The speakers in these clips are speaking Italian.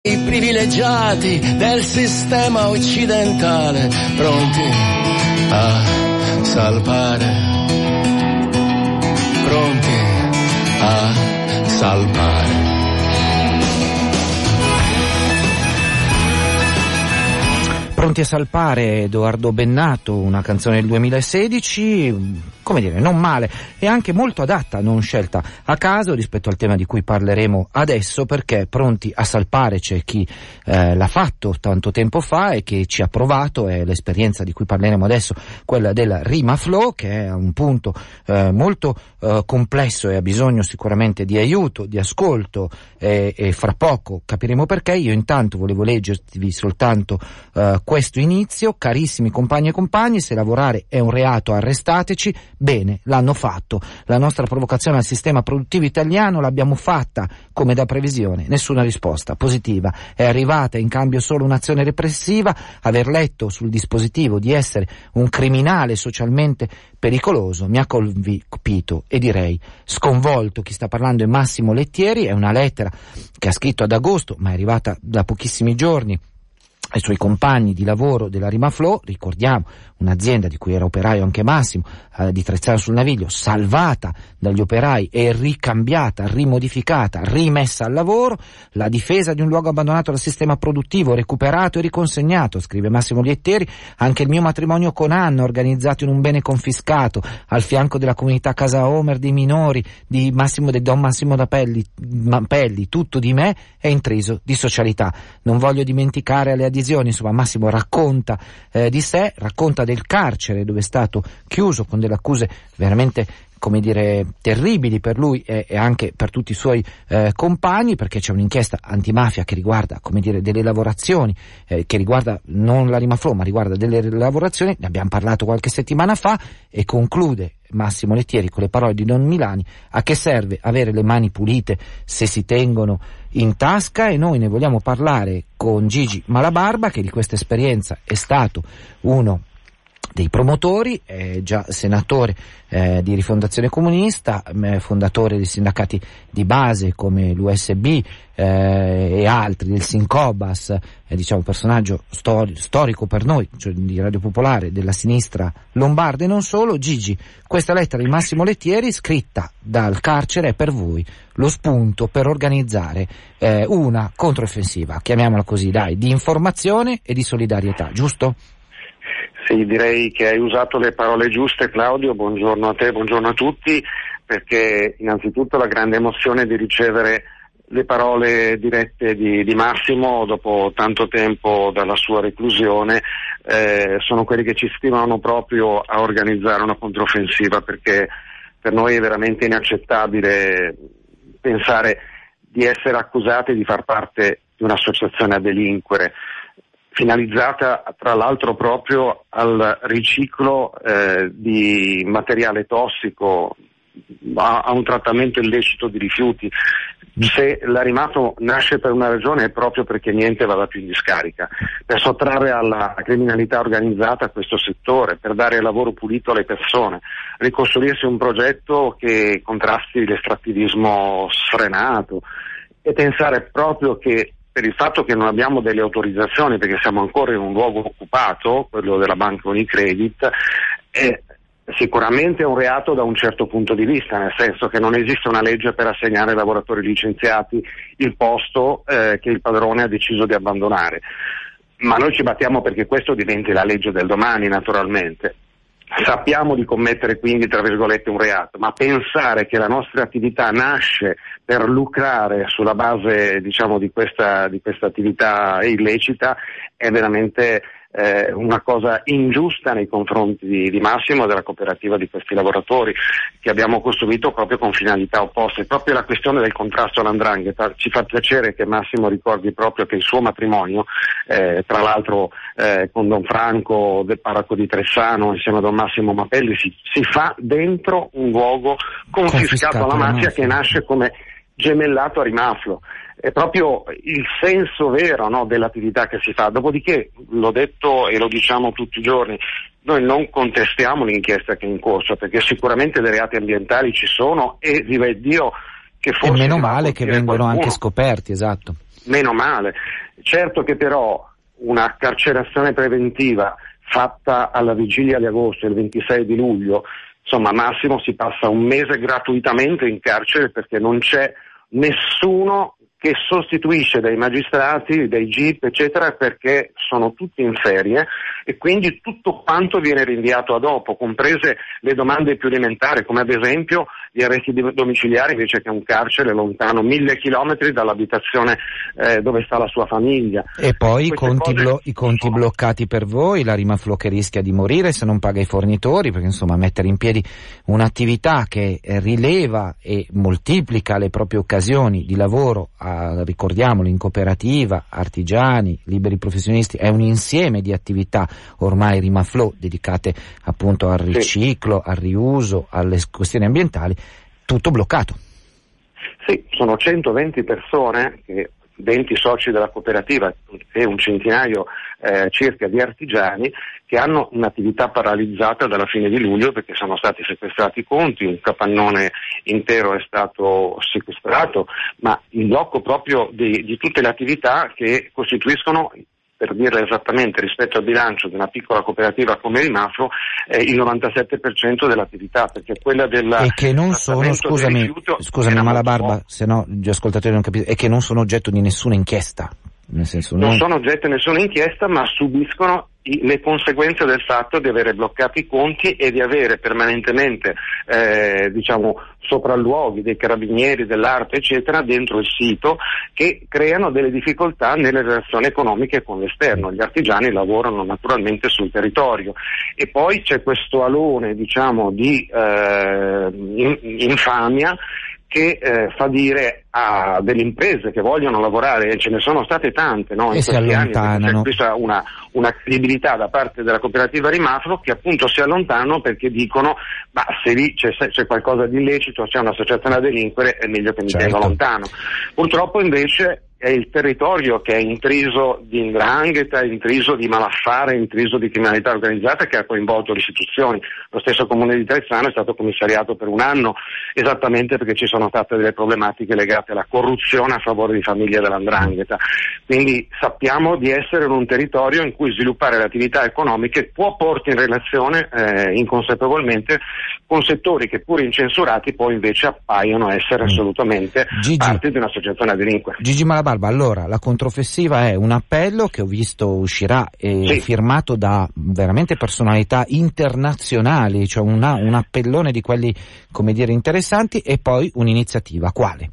I privilegiati del sistema occidentale pronti a salvare, pronti a salvare. Pronti a salpare Edoardo Bennato, una canzone del 2016, come dire, non male e anche molto adatta, non scelta a caso rispetto al tema di cui parleremo adesso, perché pronti a salpare c'è chi eh, l'ha fatto tanto tempo fa e che ci ha provato, è l'esperienza di cui parleremo adesso, quella della Rima Flow, che è un punto eh, molto eh, complesso e ha bisogno sicuramente di aiuto, di ascolto e fra poco capiremo perché. Io intanto volevo leggervi soltanto eh, questo inizio, carissimi compagni e compagni, se lavorare è un reato arrestateci, bene, l'hanno fatto. La nostra provocazione al sistema produttivo italiano l'abbiamo fatta come da previsione, nessuna risposta positiva. È arrivata in cambio solo un'azione repressiva, aver letto sul dispositivo di essere un criminale socialmente pericoloso mi ha colpito e direi sconvolto. Chi sta parlando è Massimo Lettieri, è una lettera che ha scritto ad agosto, ma è arrivata da pochissimi giorni ai suoi compagni di lavoro della Rimaflow, ricordiamo un'azienda di cui era operaio anche Massimo, eh, di Trezzano sul Naviglio, salvata dagli operai e ricambiata, rimodificata, rimessa al lavoro, la difesa di un luogo abbandonato dal sistema produttivo, recuperato e riconsegnato, scrive Massimo Lietteri, anche il mio matrimonio con Anna, organizzato in un bene confiscato, al fianco della comunità Casa Homer dei minori, di Massimo de Don Massimo da Pelli, Pelli, tutto di me è intriso di socialità. Non voglio dimenticare le adesioni, insomma Massimo racconta eh, di sé, racconta del carcere dove è stato chiuso con delle accuse veramente come dire, terribili per lui e, anche per tutti i suoi eh, compagni, perché c'è un'inchiesta antimafia che riguarda, come dire, delle lavorazioni, eh, che riguarda non la Rimafro, ma riguarda delle lavorazioni, ne abbiamo parlato qualche settimana fa, e conclude Massimo Lettieri con le parole di Don Milani, a che serve avere le mani pulite se si tengono in tasca? E noi ne vogliamo parlare con Gigi Malabarba che di questa esperienza è stato uno dei promotori, è già senatore eh, di Rifondazione Comunista, eh, fondatore dei sindacati di base come l'USB eh, e altri, del Sincobas, diciamo, personaggio stori- storico per noi, cioè di Radio Popolare, della sinistra lombarda e non solo. Gigi, questa lettera di Massimo Lettieri, scritta dal carcere, è per voi lo spunto per organizzare eh, una controffensiva, chiamiamola così, dai, di informazione e di solidarietà, giusto? Sì, direi che hai usato le parole giuste Claudio, buongiorno a te, buongiorno a tutti, perché innanzitutto la grande emozione di ricevere le parole dirette di, di Massimo dopo tanto tempo dalla sua reclusione eh, sono quelli che ci stimolano proprio a organizzare una controffensiva perché per noi è veramente inaccettabile pensare di essere accusati di far parte di un'associazione a delinquere finalizzata tra l'altro proprio al riciclo eh, di materiale tossico, a, a, un trattamento illecito di rifiuti. Se l'arimato nasce per una ragione è proprio perché niente vada più in discarica, per sottrarre alla criminalità organizzata questo settore, per dare lavoro pulito alle persone, ricostruirsi un progetto che contrasti l'estrattivismo sfrenato e pensare proprio che per il fatto che non abbiamo delle autorizzazioni perché siamo ancora in un luogo occupato, quello della Banca Unicredit, è sicuramente un reato da un certo punto di vista, nel senso che non esiste una legge per assegnare ai lavoratori licenziati il posto eh, che il padrone ha deciso di abbandonare. Ma noi ci battiamo perché questo diventi la legge del domani, naturalmente. Sappiamo di commettere quindi, tra virgolette, un reato, ma pensare che la nostra attività nasce per lucrare sulla base diciamo, di, questa, di questa attività illecita è veramente eh, una cosa ingiusta nei confronti di, di, Massimo e della cooperativa di questi lavoratori che abbiamo costruito proprio con finalità opposte. Proprio la questione del contrasto all'andrangheta ci fa piacere che Massimo ricordi proprio che il suo matrimonio, eh, tra l'altro eh, con Don Franco del Paraco di Tressano insieme a Don Massimo Mapelli, si, si fa dentro un luogo confiscato, confiscato alla mafia che nasce come gemellato a rimaflo è proprio il senso vero no, dell'attività che si fa. Dopodiché, l'ho detto e lo diciamo tutti i giorni, noi non contestiamo l'inchiesta che è in corso, perché sicuramente dei reati ambientali ci sono e vive Dio che forse... E meno male che vengono qualcuno. anche scoperti, esatto. meno male. Certo che però una carcerazione preventiva fatta alla vigilia di agosto, il 26 di luglio, insomma massimo si passa un mese gratuitamente in carcere perché non c'è nessuno che sostituisce dei magistrati, dei GIP, eccetera, perché sono tutti in ferie e quindi tutto quanto viene rinviato a dopo, comprese le domande più elementari, come ad esempio gli arresti domiciliari invece che un carcere lontano mille chilometri dall'abitazione eh, dove sta la sua famiglia. E poi i conti, blo- i conti, bloccati per voi, la Rimaflo che rischia di morire se non paga i fornitori, perché insomma mettere in piedi un'attività che rileva e moltiplica le proprie occasioni di lavoro a, ricordiamolo, in cooperativa, artigiani, liberi professionisti, è un insieme di attività ormai rimaflow dedicate appunto al riciclo, al riuso, alle questioni ambientali, tutto bloccato. Sì, sono 120 persone che 20 soci della cooperativa e un centinaio eh, circa di artigiani che hanno un'attività paralizzata dalla fine di luglio perché sono stati sequestrati i conti, un capannone intero è stato sequestrato, ma in blocco proprio di, di tutte le attività che costituiscono per dirla esattamente, rispetto al bilancio di una piccola cooperativa come il Mafro, è il 97% dell'attività, perché quella della... E che non sono, scusami, scusami Malabarba, se no gli ascoltatori non capiscono, e che non sono oggetto di nessuna inchiesta. Senso, non... non sono oggetto di nessuna inchiesta, ma subiscono le conseguenze del fatto di avere bloccato i conti e di avere permanentemente eh, diciamo, sopralluoghi dei carabinieri, dell'arte eccetera dentro il sito che creano delle difficoltà nelle relazioni economiche con l'esterno. Gli artigiani lavorano naturalmente sul territorio e poi c'è questo alone diciamo, di eh, infamia che eh, fa dire a delle imprese che vogliono lavorare, e ce ne sono state tante no, in questi anni, c'è questa una, una, credibilità da parte della cooperativa Rimafro che appunto si allontanano perché dicono ma se lì c'è, c'è qualcosa di illecito, c'è un'associazione a delinquere è meglio che mi certo. tenga lontano. Purtroppo invece è il territorio che è intriso di indrangheta, intriso di malaffare, intriso di criminalità organizzata che ha coinvolto le istituzioni. Lo stesso comune di Trezzano è stato commissariato per un anno esattamente perché ci sono state delle problematiche legate alla corruzione a favore di famiglie dell'andrangheta. Quindi sappiamo di essere in un territorio in cui sviluppare le attività economiche può porti in relazione eh, inconsapevolmente con settori che pur incensurati poi invece appaiono essere mm. assolutamente Gigi. parte di un'associazione a delinquere. Gigi Barba, allora la controffensiva è un appello che ho visto uscirà eh, sì. firmato da veramente personalità internazionali, cioè una, un appellone di quelli come dire interessanti e poi un'iniziativa. Quale?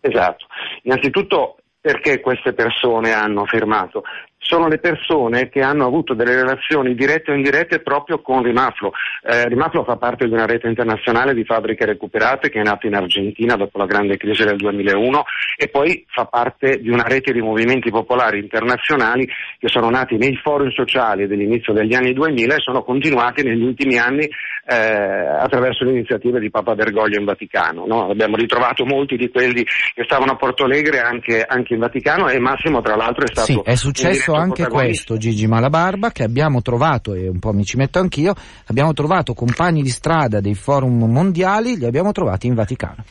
Esatto. Innanzitutto perché queste persone hanno firmato? Sono le persone che hanno avuto delle relazioni dirette o indirette proprio con Rimaflo. Eh, Rimaflo fa parte di una rete internazionale di fabbriche recuperate che è nata in Argentina dopo la grande crisi del 2001 e poi fa parte di una rete di movimenti popolari internazionali che sono nati nei forum sociali dell'inizio degli anni 2000 e sono continuati negli ultimi anni eh, attraverso le iniziative di Papa Bergoglio in Vaticano. No? Abbiamo ritrovato molti di quelli che stavano a Porto Alegre anche, anche in Vaticano e Massimo tra l'altro è stato... Sì, è successo anche questo, Gigi Malabarba, che abbiamo trovato, e un po' mi ci metto anch'io, abbiamo trovato compagni di strada dei forum mondiali, li abbiamo trovati in Vaticano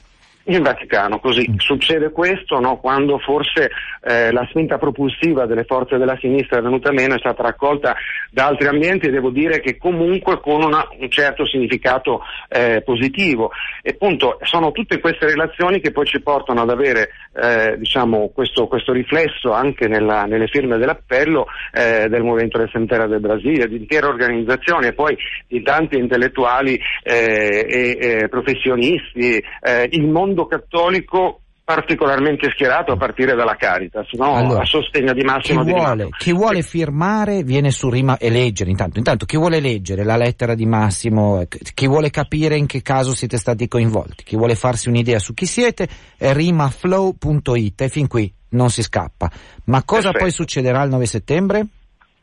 in Vaticano. Così mm. succede questo no? quando forse eh, la spinta propulsiva delle forze della sinistra è venuta meno, è stata raccolta da altri ambienti e devo dire che comunque con una, un certo significato eh, positivo. E appunto sono tutte queste relazioni che poi ci portano ad avere eh, diciamo, questo, questo, riflesso anche nella, nelle firme dell'appello eh, del Movimento del Sentera del Brasile, di intere organizzazioni e poi di tanti intellettuali eh, e professionisti. Eh, il mondo mondo cattolico particolarmente schierato a partire dalla Caritas, no? allora, a sostegno di Massimo chi vuole, di chi vuole firmare viene su Rima e leggere intanto, intanto chi vuole leggere la lettera di Massimo, chi vuole capire in che caso siete stati coinvolti, chi vuole farsi un'idea su chi siete è rimaflow.it e fin qui non si scappa. Ma cosa Perfetto. poi succederà il 9 settembre?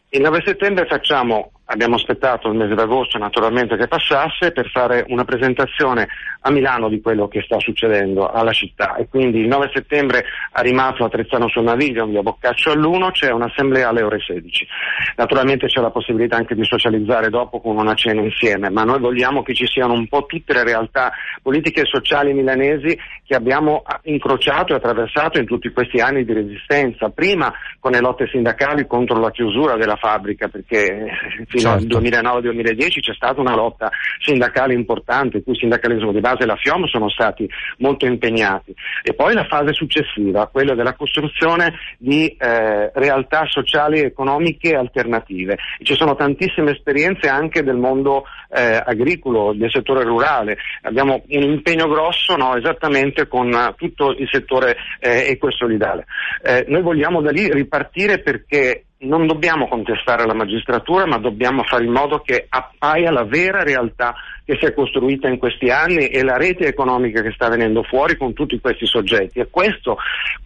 Il 9 settembre facciamo abbiamo aspettato il mese d'agosto naturalmente che passasse per fare una presentazione a Milano di quello che sta succedendo alla città e quindi il 9 settembre a Rimafro a Trezzano sul Naviglio, via Boccaccio all'1 c'è un'assemblea alle ore 16. Naturalmente c'è la possibilità anche di socializzare dopo con una cena insieme, ma noi vogliamo che ci siano un po' tutte le realtà politiche e sociali milanesi che abbiamo incrociato e attraversato in tutti questi anni di resistenza, prima con le lotte sindacali contro la chiusura della fabbrica perché fino certo. al 2009-2010 c'è stata una lotta sindacale importante, in cui il sindacalismo di base e la FIOM sono stati molto impegnati. E poi la fase successiva, quella della costruzione di eh, realtà sociali e economiche alternative. Ci sono tantissime esperienze anche del mondo eh, agricolo, del settore rurale. Abbiamo un impegno grosso no, esattamente con tutto il settore eh, ecosolidale. Eh, noi vogliamo da lì ripartire perché non dobbiamo contestare la magistratura, ma dobbiamo fare in modo che appaia la vera realtà che si è costruita in questi anni e la rete economica che sta venendo fuori con tutti questi soggetti. E questo,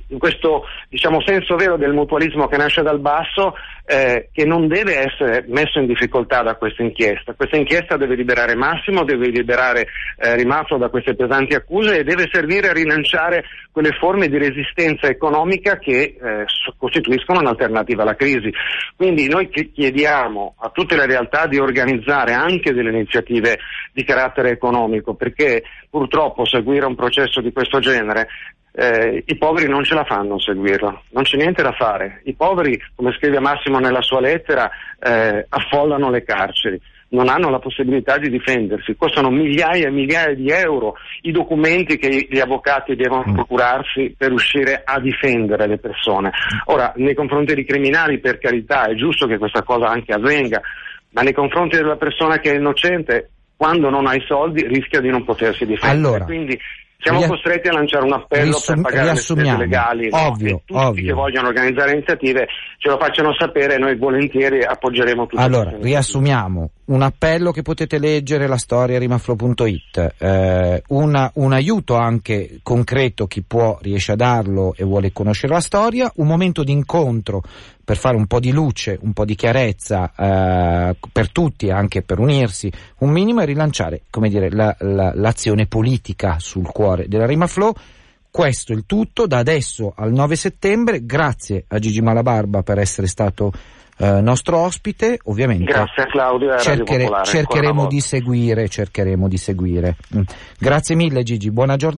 in questo diciamo, senso vero del mutualismo che nasce dal basso, eh, che non deve essere messo in difficoltà da questa inchiesta. Questa inchiesta deve liberare Massimo, deve liberare eh, Rimafro da queste pesanti accuse e deve servire a rilanciare quelle forme di resistenza economica che eh, costituiscono un'alternativa alla crisi. Quindi noi chiediamo a tutte le realtà di organizzare anche delle iniziative di carattere economico, perché purtroppo seguire un processo di questo genere eh, i poveri non ce la fanno a seguirlo, non c'è niente da fare. I poveri, come scrive Massimo nella sua lettera, eh, affollano le carceri, non hanno la possibilità di difendersi, costano migliaia e migliaia di euro i documenti che gli avvocati devono mm. procurarsi per riuscire a difendere le persone. Ora, nei confronti dei criminali, per carità, è giusto che questa cosa anche avvenga, ma nei confronti della persona che è innocente quando non ha i soldi rischia di non potersi difendere. Allora, Quindi siamo Ria- costretti a lanciare un appello risum- per pagare le spese legali. Ovvio, no? tutti ovvio. che vogliono organizzare iniziative ce lo facciano sapere e noi volentieri appoggeremo tutti. Allora, riassumiamo. Un appello che potete leggere, la storia rimaflo.it, eh, una, un aiuto anche concreto, chi può riesce a darlo e vuole conoscere la storia, un momento di incontro per fare un po' di luce, un po' di chiarezza eh, per tutti, anche per unirsi un minimo e rilanciare, come dire, la, la, l'azione politica sul cuore della Rima Flow. Questo è il tutto da adesso al 9 settembre. Grazie a Gigi Malabarba per essere stato eh, nostro ospite. Ovviamente Grazie Claudio cerchere, cercheremo di seguire, cercheremo di seguire. Mm. Grazie mille Gigi, buona giornata.